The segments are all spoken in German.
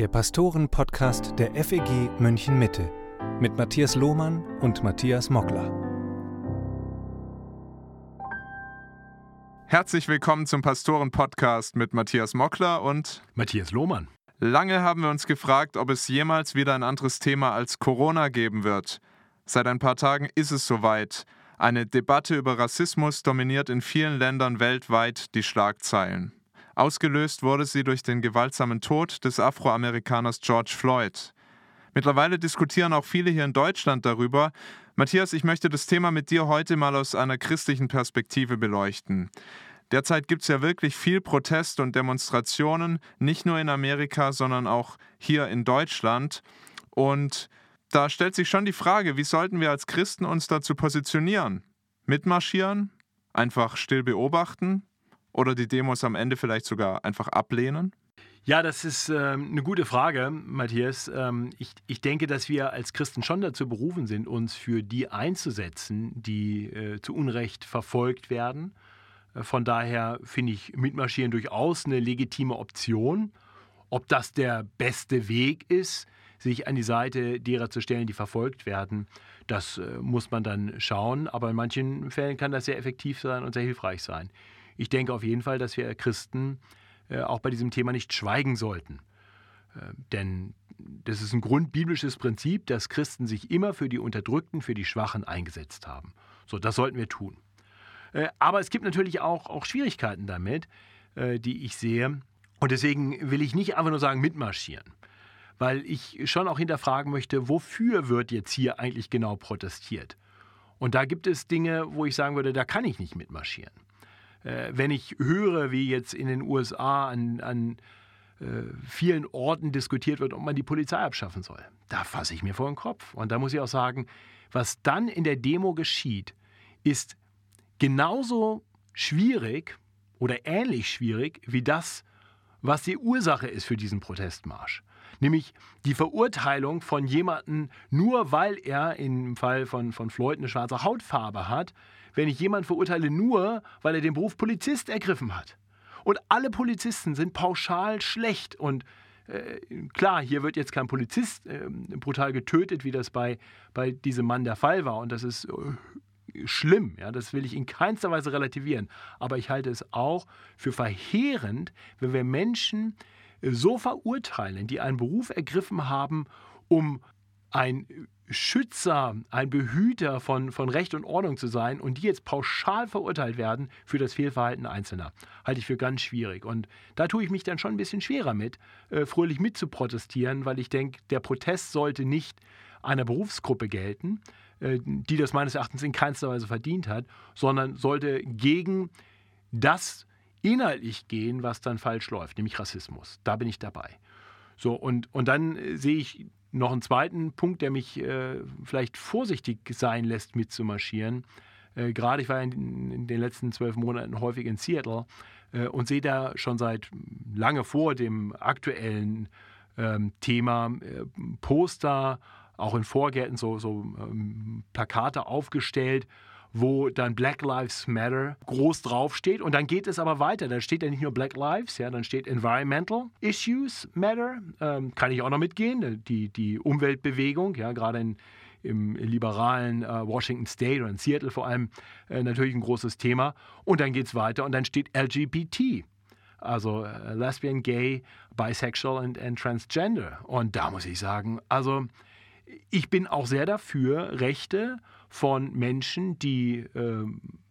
Der Pastoren-Podcast der FEG München Mitte mit Matthias Lohmann und Matthias Mockler. Herzlich willkommen zum Pastoren-Podcast mit Matthias Mockler und Matthias Lohmann. Lange haben wir uns gefragt, ob es jemals wieder ein anderes Thema als Corona geben wird. Seit ein paar Tagen ist es soweit. Eine Debatte über Rassismus dominiert in vielen Ländern weltweit die Schlagzeilen. Ausgelöst wurde sie durch den gewaltsamen Tod des Afroamerikaners George Floyd. Mittlerweile diskutieren auch viele hier in Deutschland darüber. Matthias, ich möchte das Thema mit dir heute mal aus einer christlichen Perspektive beleuchten. Derzeit gibt es ja wirklich viel Protest und Demonstrationen, nicht nur in Amerika, sondern auch hier in Deutschland. Und da stellt sich schon die Frage, wie sollten wir als Christen uns dazu positionieren? Mitmarschieren? Einfach still beobachten? Oder die Demos am Ende vielleicht sogar einfach ablehnen? Ja, das ist ähm, eine gute Frage, Matthias. Ähm, ich, ich denke, dass wir als Christen schon dazu berufen sind, uns für die einzusetzen, die äh, zu Unrecht verfolgt werden. Äh, von daher finde ich Mitmarschieren durchaus eine legitime Option. Ob das der beste Weg ist, sich an die Seite derer zu stellen, die verfolgt werden, das äh, muss man dann schauen. Aber in manchen Fällen kann das sehr effektiv sein und sehr hilfreich sein. Ich denke auf jeden Fall, dass wir Christen äh, auch bei diesem Thema nicht schweigen sollten. Äh, denn das ist ein grundbiblisches Prinzip, dass Christen sich immer für die Unterdrückten, für die Schwachen eingesetzt haben. So, das sollten wir tun. Äh, aber es gibt natürlich auch, auch Schwierigkeiten damit, die ich sehe. Und deswegen will ich nicht einfach nur sagen, mitmarschieren weil ich schon auch hinterfragen möchte, wofür wird jetzt hier eigentlich genau protestiert? Und da gibt es Dinge, wo ich sagen würde, da kann ich nicht mitmarschieren. Äh, wenn ich höre, wie jetzt in den USA an, an äh, vielen Orten diskutiert wird, ob man die Polizei abschaffen soll, da fasse ich mir vor den Kopf. Und da muss ich auch sagen, was dann in der Demo geschieht, ist genauso schwierig oder ähnlich schwierig wie das, was die Ursache ist für diesen Protestmarsch nämlich die Verurteilung von jemandem, nur weil er im Fall von, von Floyd eine schwarze Hautfarbe hat, wenn ich jemanden verurteile, nur weil er den Beruf Polizist ergriffen hat. Und alle Polizisten sind pauschal schlecht und äh, klar, hier wird jetzt kein Polizist äh, brutal getötet, wie das bei, bei diesem Mann der Fall war. Und das ist äh, schlimm. Ja, das will ich in keinster Weise relativieren. Aber ich halte es auch für verheerend, wenn wir Menschen so verurteilen, die einen Beruf ergriffen haben, um ein Schützer, ein Behüter von, von Recht und Ordnung zu sein und die jetzt pauschal verurteilt werden für das Fehlverhalten Einzelner. Halte ich für ganz schwierig. Und da tue ich mich dann schon ein bisschen schwerer mit, äh, fröhlich mitzuprotestieren, weil ich denke, der Protest sollte nicht einer Berufsgruppe gelten, äh, die das meines Erachtens in keinster Weise verdient hat, sondern sollte gegen das inhaltlich gehen, was dann falsch läuft, nämlich Rassismus. Da bin ich dabei. So, und, und dann äh, sehe ich noch einen zweiten Punkt, der mich äh, vielleicht vorsichtig sein lässt, mitzumarschieren. Äh, Gerade ich war in, in, den letzten zwölf Monaten häufig in Seattle äh, und sehe da schon seit lange vor dem aktuellen ähm, Thema äh, Poster, auch in Vorgärten so, so ähm, Plakate aufgestellt wo dann Black Lives Matter groß draufsteht. Und dann geht es aber weiter. Da steht ja nicht nur Black Lives, ja, dann steht Environmental Issues Matter. Ähm, kann ich auch noch mitgehen. Die, die Umweltbewegung, ja, gerade in, im liberalen äh, Washington State oder in Seattle vor allem äh, natürlich ein großes Thema. Und dann geht es weiter und dann steht LGBT. Also äh, Lesbian, Gay, Bisexual and Transgender. Und da muss ich sagen, also ich bin auch sehr dafür, Rechte von Menschen, die äh,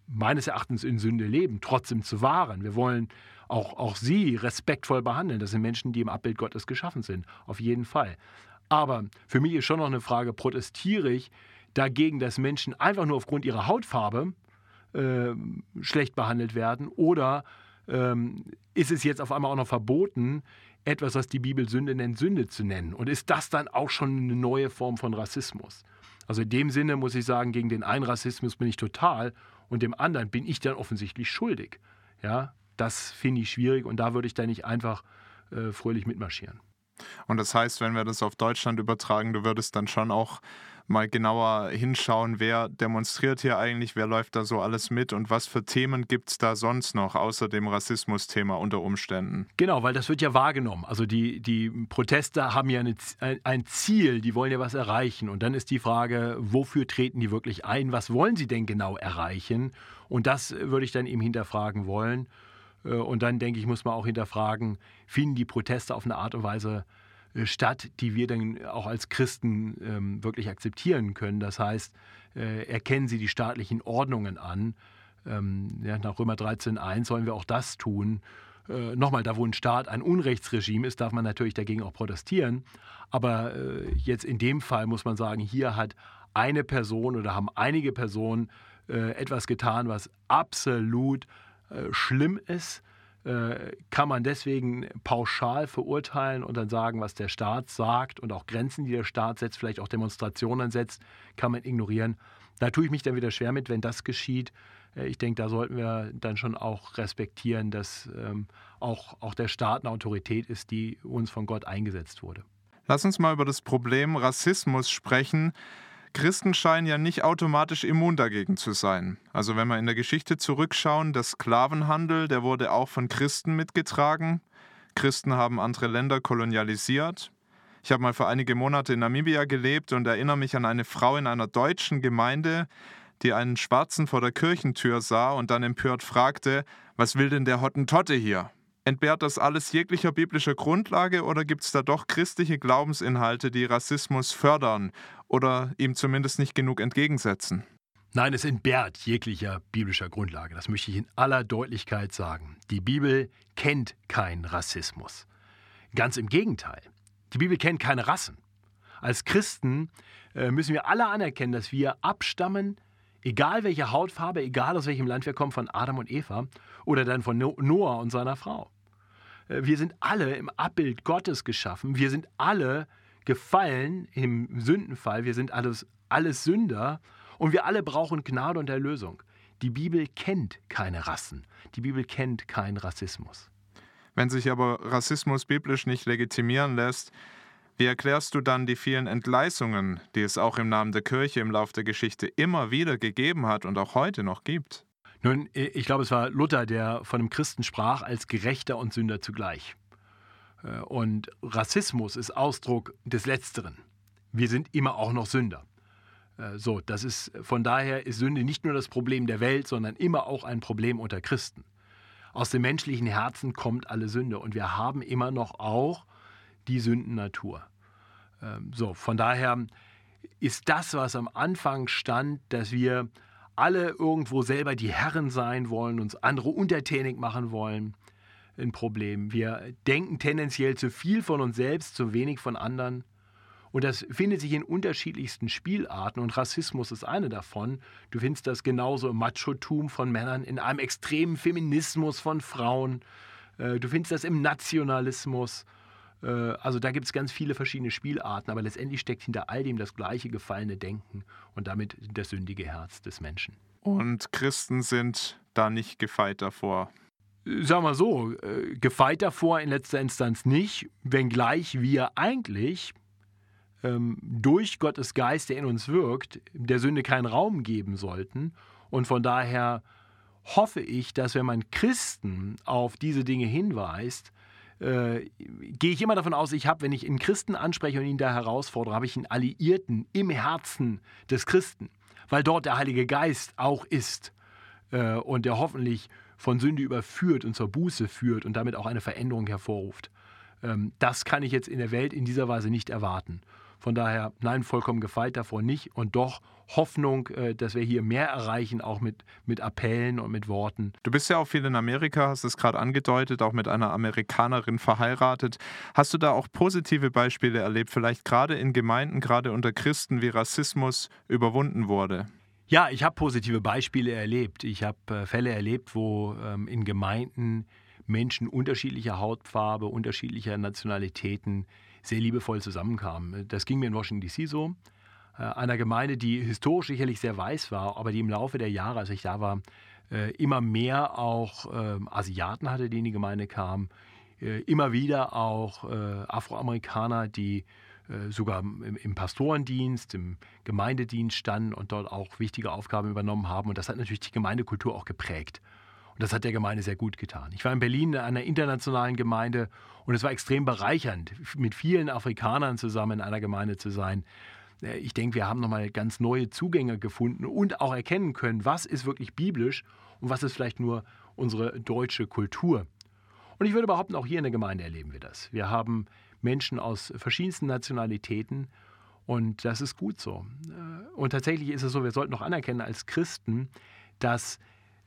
meines Erachtens in Sünde leben, trotzdem zu wahren. Wir wollen auch, auch sie respektvoll behandeln. Das sind Menschen, die im Abbild Gottes geschaffen sind, auf jeden Fall. Aber für mich ist schon noch eine Frage, protestiere ich dagegen, dass Menschen einfach nur aufgrund ihrer Hautfarbe äh, schlecht behandelt werden oder ähm, ist es jetzt auf einmal auch noch verboten, etwas, was die Bibel Sünde nennt, Sünde zu nennen? Und ist das dann auch schon eine neue Form von Rassismus? Also in dem Sinne muss ich sagen, gegen den einen Rassismus bin ich total und dem anderen bin ich dann offensichtlich schuldig. Ja, das finde ich schwierig und da würde ich dann nicht einfach äh, fröhlich mitmarschieren. Und das heißt, wenn wir das auf Deutschland übertragen, du würdest dann schon auch mal genauer hinschauen, wer demonstriert hier eigentlich, wer läuft da so alles mit und was für Themen gibt es da sonst noch, außer dem Rassismus-Thema unter Umständen. Genau, weil das wird ja wahrgenommen. Also die, die Proteste haben ja eine, ein Ziel, die wollen ja was erreichen. Und dann ist die Frage, wofür treten die wirklich ein? Was wollen sie denn genau erreichen? Und das würde ich dann eben hinterfragen wollen. Äh, und dann denke ich, muss man auch hinterfragen, finden die Proteste auf eine Art und Weise statt, die wir dann auch als Christen ähm, wirklich akzeptieren können. Das heißt, äh, erkennen sie die staatlichen Ordnungen an. Ähm, nach Römer 13.1 sollen wir auch das tun. Äh, Nochmal, da wo ein Staat ein Unrechtsregime ist, darf man natürlich dagegen auch protestieren. Aber äh, jetzt in dem Fall muss man sagen, hier hat eine Person oder haben einige Personen äh, etwas getan, was absolut äh, schlimm ist äh, kann man deswegen pauschal verurteilen und dann sagen, was der Staat sagt und auch Grenzen, die der Staat setzt, vielleicht auch Demonstrationen setzt, kann man ignorieren. Da tue ich mich dann wieder schwer mit, wenn das geschieht. Äh, ich denke, da sollten wir dann schon auch respektieren, dass ähm, auch, auch der Staat eine Autorität ist, die uns von Gott eingesetzt wurde. Lass uns mal über das Problem Rassismus sprechen. Christen scheinen ja nicht automatisch immun dagegen zu sein. Also wenn wir in der Geschichte zurückschauen, der Sklavenhandel, der wurde auch von Christen mitgetragen. Christen haben andere Länder kolonialisiert. Ich habe mal für einige Monate in Namibia gelebt und erinnere mich an eine Frau in einer deutschen Gemeinde, die einen Schwarzen vor der Kirchentür sah und dann empört fragte, was will denn der Hottentotte hier? Entbehrt das alles jeglicher biblischer Grundlage oder gibt es da doch christliche Glaubensinhalte, die Rassismus fördern oder ihm zumindest nicht genug entgegensetzen? Nein, es entbehrt jeglicher biblischer Grundlage. Das möchte ich in aller Deutlichkeit sagen. Die Bibel kennt keinen Rassismus. Ganz im Gegenteil. Die Bibel kennt keine Rassen. Als Christen äh, müssen wir alle anerkennen, dass wir abstammen, egal welche Hautfarbe, egal aus welchem Land wir kommen, von Adam und Eva oder dann von Noah und seiner Frau. Äh, wir sind alle im Abbild Gottes geschaffen. Wir sind alle gefallen im Sündenfall. Wir sind alles, alles Sünder und wir alle brauchen Gnade und Erlösung. Die Bibel kennt keine Rassen. Die Bibel kennt keinen Rassismus. Wenn sich aber Rassismus biblisch nicht legitimieren lässt, wie erklärst du dann die vielen Entgleisungen, die es auch im Namen der Kirche im Lauf der Geschichte immer wieder gegeben hat und auch heute noch gibt? Nun, ich glaube, es war Luther, der von dem Christen sprach als Gerechter und Sünder zugleich. Äh, und Rassismus ist Ausdruck des Letzteren. Wir sind immer auch noch Sünder. Äh, so, das ist, von daher ist Sünde nicht nur das Problem der Welt, sondern immer auch ein Problem unter Christen. Aus dem menschlichen Herzen kommt alle Sünde und wir haben immer noch auch die Sündennatur. Ähm, so, von daher ist das, was am Anfang stand, dass wir alle irgendwo selber die Herren sein wollen, uns andere untertänig machen wollen, ein Problem. Wir denken tendenziell zu viel von uns selbst, zu wenig von anderen. Und das findet sich in unterschiedlichsten Spielarten und Rassismus ist eine davon. Du findest das genauso im Machotum von Männern, in einem extremen Feminismus von Frauen. Äh, du findest das im Nationalismus. Äh, also da gibt es ganz viele verschiedene Spielarten, aber letztendlich steckt hinter all dem das gleiche gefallene Denken und damit das sündige Herz des Menschen. Und Christen sind da nicht gefeit davor. Sagen wir so, äh, gefeit davor in letzter Instanz nicht, wenngleich wir eigentlich ähm, durch Gottes Geist, der in uns wirkt, der Sünde keinen Raum geben sollten. Und von daher hoffe ich, dass wenn man Christen auf diese Dinge hinweist, äh, gehe ich immer davon aus, ich habe, wenn ich einen Christen anspreche und ihn da herausfordere, habe ich einen Alliierten im Herzen des Christen, weil dort der Heilige Geist auch ist äh, und der hoffentlich von Sünde überführt und zur Buße führt und damit auch eine Veränderung hervorruft. Ähm, das kann ich jetzt in der Welt in dieser Weise nicht erwarten. Von daher, nein, vollkommen gefeit davor nicht. Und doch Hoffnung, äh, dass wir hier mehr erreichen, auch mit, mit Appellen und mit Worten. Du bist ja auch viel in Amerika, hast es gerade angedeutet, auch mit einer Amerikanerin verheiratet. Hast du da auch positive Beispiele erlebt, vielleicht gerade in Gemeinden, gerade unter Christen, wie Rassismus überwunden wurde? Ja, ich habe positive Beispiele erlebt. Ich habe äh, Fälle erlebt, wo ähm, in Gemeinden Menschen unterschiedlicher Hautfarbe, unterschiedlicher Nationalitäten sehr liebevoll zusammenkamen. Das ging mir in Washington DC so. Äh, einer Gemeinde, die historisch sicherlich sehr weiß war, aber die im Laufe der Jahre, als ich da war, äh, immer mehr auch äh, Asiaten hatte, die in die Gemeinde kamen, immer wieder auch Afroamerikaner, die sogar im, im, Pastorendienst, im Gemeindedienst standen und dort auch wichtige Aufgaben übernommen haben. Und das hat natürlich die Gemeindekultur auch geprägt. Und das hat der Gemeinde sehr gut getan. Ich war in Berlin in einer internationalen Gemeinde und es war extrem bereichernd, mit vielen Afrikanern zusammen in einer Gemeinde zu sein. Äh, ich denke, wir haben nochmal ganz neue Zugänge gefunden und auch erkennen können, was ist wirklich biblisch und was ist vielleicht nur unsere deutsche Kultur. Und ich würde behaupten, auch hier in der Gemeinde erleben wir das. Wir haben Menschen aus verschiedensten Nationalitäten und das ist gut so. Äh, und tatsächlich ist es so, wir sollten noch anerkennen als Christen, dass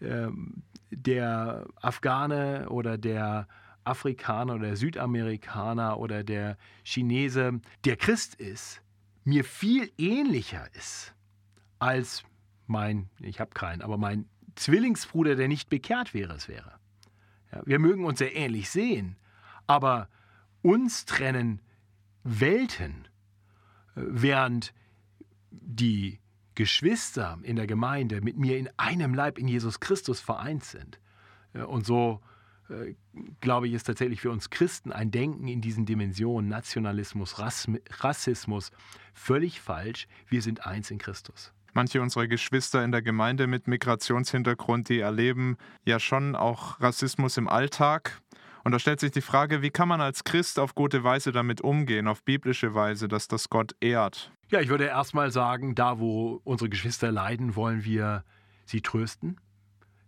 ähm, der Afghane oder der Afrikaner oder der Südamerikaner oder der Chinese, der Christ ist, mir viel ähnlicher ist als mein, ich habe keinen, aber mein Zwillingsbruder, der nicht bekehrt wäre, es wäre. Ja, wir mögen uns sehr ähnlich sehen, aber uns trennen Welten, äh, während die Geschwister in der Gemeinde mit mir in einem Leib in Jesus Christus vereint sind. Und so äh, glaube ich, ist tatsächlich für uns Christen ein Denken in diesen Dimensionen, Nationalismus, Rassismus, völlig falsch. Wir sind eins in Christus. Manche unserer Geschwister in der Gemeinde mit Migrationshintergrund, die erleben ja schon auch Rassismus im Alltag. Und da stellt sich die Frage, wie kann man als Christ auf gute Weise damit umgehen, auf biblische Weise, dass das Gott ehrt? Ja, ich würde erstmal sagen, da wo unsere Geschwister leiden, wollen wir sie trösten.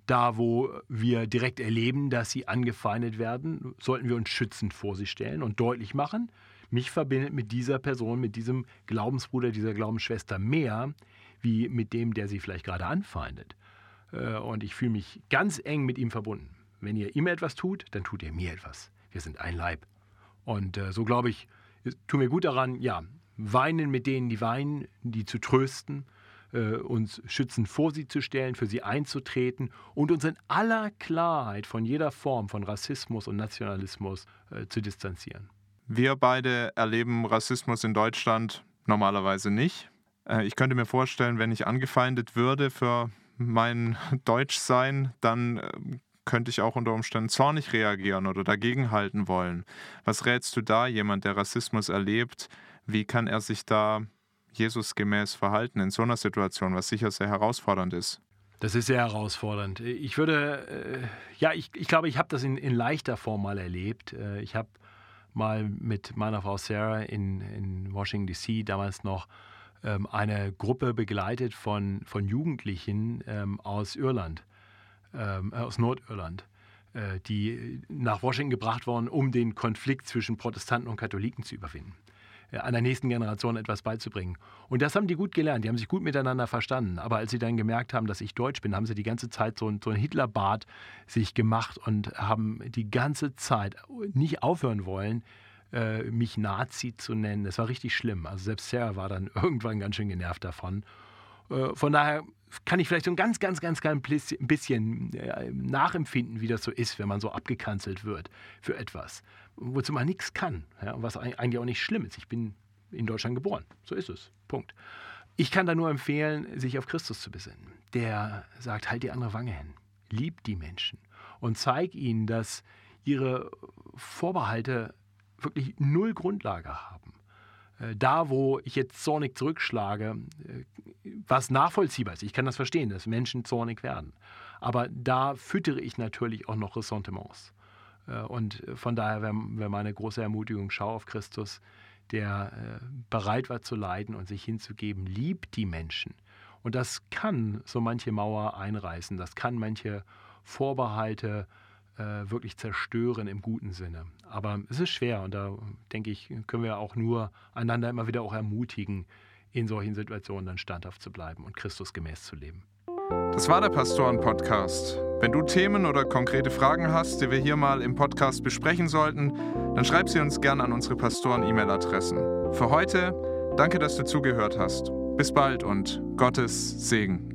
Da, wo wir direkt erleben, dass sie angefeindet werden, sollten wir uns schützend vor sie stellen und deutlich machen, mich verbindet mit dieser Person, mit diesem Glaubensbruder, dieser Glaubensschwester mehr, wie mit dem, der sie vielleicht gerade anfeindet. Äh, und ich fühle mich ganz eng mit ihm verbunden. Wenn ihr ihm etwas tut, dann tut ihr mir etwas. Wir sind ein Leib. Und äh, so glaube ich, tun wir gut daran, ja, weinen mit denen, die weinen, die zu trösten, äh, uns schützend vor sie zu stellen, für sie einzutreten und uns in aller Klarheit von jeder Form von Rassismus und Nationalismus äh, zu distanzieren. Wir beide erleben Rassismus in Deutschland normalerweise nicht. Äh, ich könnte mir vorstellen, wenn ich angefeindet würde für mein Deutschsein, dann äh, könnte ich auch unter Umständen zornig reagieren oder dagegenhalten wollen. Was rätst du da, jemand, der Rassismus erlebt? Wie kann er sich da Jesusgemäß verhalten in so einer Situation, was sicher sehr herausfordernd ist? Das ist sehr herausfordernd. Ich würde, äh, ja, ich, ich glaube, ich habe das in, in leichter Form mal erlebt. Äh, ich habe mal mit meiner Frau Sarah in, in Washington, D.C. damals noch ähm, eine Gruppe begleitet von, von Jugendlichen ähm, aus Irland, aus Nordirland, äh, die nach Washington gebracht wurden, um den Konflikt zwischen Protestanten und Katholiken zu überwinden. Äh, einer nächsten Generation etwas beizubringen. Und das haben die gut gelernt, die haben sich gut miteinander verstanden. Aber als sie dann gemerkt haben, dass ich Deutsch bin, haben sie die ganze Zeit so ein, so ein Hitlerbart sich gemacht und haben die ganze Zeit nicht aufhören wollen, äh, mich Nazi zu nennen. Das war richtig schlimm. Also selbst Sarah war dann irgendwann ganz schön genervt davon. Äh, von daher kann ich vielleicht so ein ganz, ganz, ganz klein bisschen äh, nachempfinden, wie das so ist, wenn man so abgekanzelt wird für etwas, wozu man nichts kann, ja, was eigentlich auch nicht schlimm ist. Ich bin in Deutschland geboren, so ist es. Punkt. Ich kann da nur empfehlen, sich auf Christus zu besinnen. Der sagt, halt die andere Wange hin, lieb die Menschen und zeig ihnen, dass ihre Vorbehalte wirklich null Grundlage haben. Äh, da, wo ich jetzt zornig zurückschlage, äh, was nachvollziehbar ist, ich kann das verstehen, dass Menschen zornig werden. Aber da füttere ich natürlich auch noch Ressentiments. Äh, und von daher wäre wär meine große Ermutigung, schau auf Christus, der bereit war zu leiden und sich hinzugeben, liebt die Menschen. Und das kann so manche Mauer einreißen, das kann manche Vorbehalte äh, wirklich zerstören im guten Sinne. Aber es ist schwer und da denke ich, können wir auch nur einander immer wieder auch ermutigen, in solchen Situationen dann standhaft zu bleiben und Christus gemäß zu leben. Das war der Pastoren-Podcast. Wenn du Themen oder konkrete Fragen hast, die wir hier mal im Podcast besprechen sollten, dann schreib sie uns gerne an unsere Pastoren-E-Mail-Adressen. Für heute, danke, dass du zugehört hast. Bis bald und Gottes Segen.